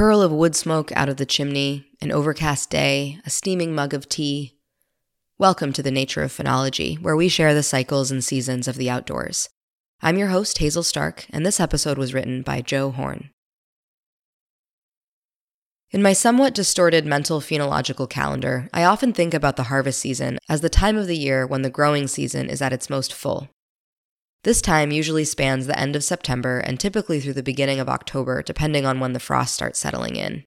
curl of wood smoke out of the chimney, an overcast day, a steaming mug of tea. Welcome to the Nature of Phenology, where we share the cycles and seasons of the outdoors. I'm your host, Hazel Stark, and this episode was written by Joe Horn. In my somewhat distorted mental phenological calendar, I often think about the harvest season as the time of the year when the growing season is at its most full. This time usually spans the end of September and typically through the beginning of October, depending on when the frost starts settling in.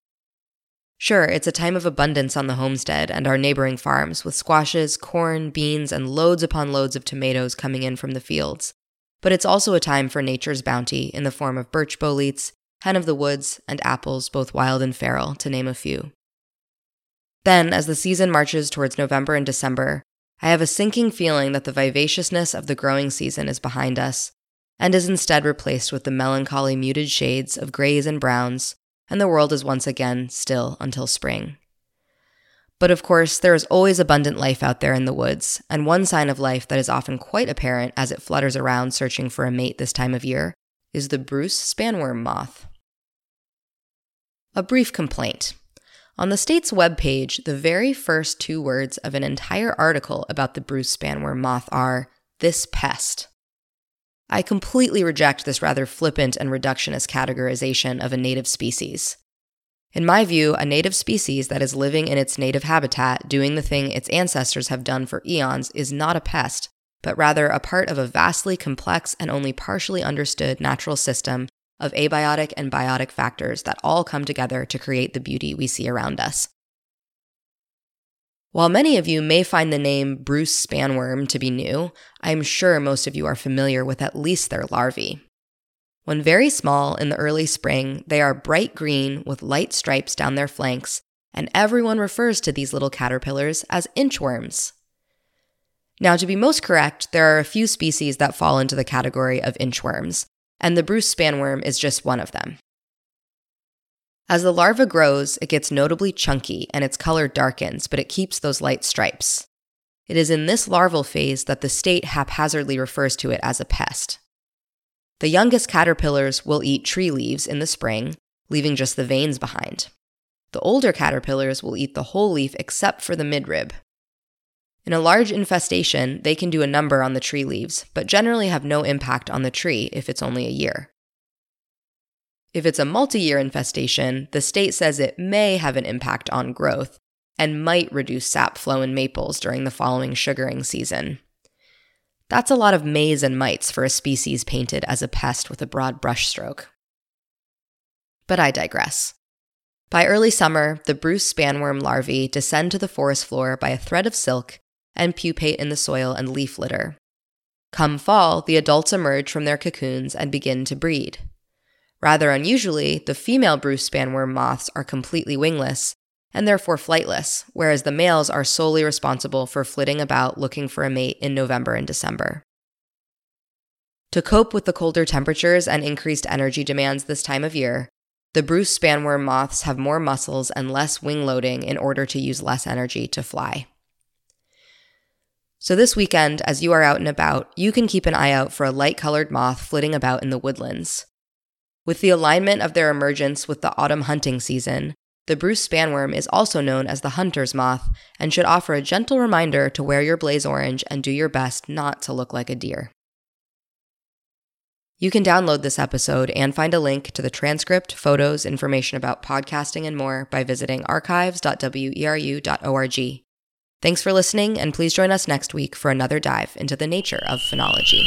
Sure, it's a time of abundance on the homestead and our neighboring farms, with squashes, corn, beans, and loads upon loads of tomatoes coming in from the fields. But it's also a time for nature's bounty in the form of birch boletes, hen of the woods, and apples, both wild and feral, to name a few. Then, as the season marches towards November and December, I have a sinking feeling that the vivaciousness of the growing season is behind us and is instead replaced with the melancholy muted shades of grays and browns, and the world is once again still until spring. But of course, there is always abundant life out there in the woods, and one sign of life that is often quite apparent as it flutters around searching for a mate this time of year is the Bruce spanworm moth. A brief complaint. On the state's webpage, the very first two words of an entire article about the Bruce spanworm moth are this pest. I completely reject this rather flippant and reductionist categorization of a native species. In my view, a native species that is living in its native habitat, doing the thing its ancestors have done for eons, is not a pest, but rather a part of a vastly complex and only partially understood natural system of abiotic and biotic factors that all come together to create the beauty we see around us. While many of you may find the name Bruce spanworm to be new, I'm sure most of you are familiar with at least their larvae. When very small in the early spring, they are bright green with light stripes down their flanks, and everyone refers to these little caterpillars as inchworms. Now, to be most correct, there are a few species that fall into the category of inchworms, and the Bruce spanworm is just one of them. As the larva grows, it gets notably chunky and its color darkens, but it keeps those light stripes. It is in this larval phase that the state haphazardly refers to it as a pest. The youngest caterpillars will eat tree leaves in the spring, leaving just the veins behind. The older caterpillars will eat the whole leaf except for the midrib, in a large infestation, they can do a number on the tree leaves, but generally have no impact on the tree if it's only a year. If it's a multi year infestation, the state says it may have an impact on growth and might reduce sap flow in maples during the following sugaring season. That's a lot of mays and mights for a species painted as a pest with a broad brushstroke. But I digress. By early summer, the Bruce spanworm larvae descend to the forest floor by a thread of silk and pupate in the soil and leaf litter. Come fall, the adults emerge from their cocoons and begin to breed. Rather unusually, the female Bruce spanworm moths are completely wingless and therefore flightless, whereas the males are solely responsible for flitting about looking for a mate in November and December. To cope with the colder temperatures and increased energy demands this time of year, the Bruce spanworm moths have more muscles and less wing loading in order to use less energy to fly. So, this weekend, as you are out and about, you can keep an eye out for a light colored moth flitting about in the woodlands. With the alignment of their emergence with the autumn hunting season, the Bruce spanworm is also known as the hunter's moth and should offer a gentle reminder to wear your blaze orange and do your best not to look like a deer. You can download this episode and find a link to the transcript, photos, information about podcasting, and more by visiting archives.weru.org. Thanks for listening, and please join us next week for another dive into the nature of phenology.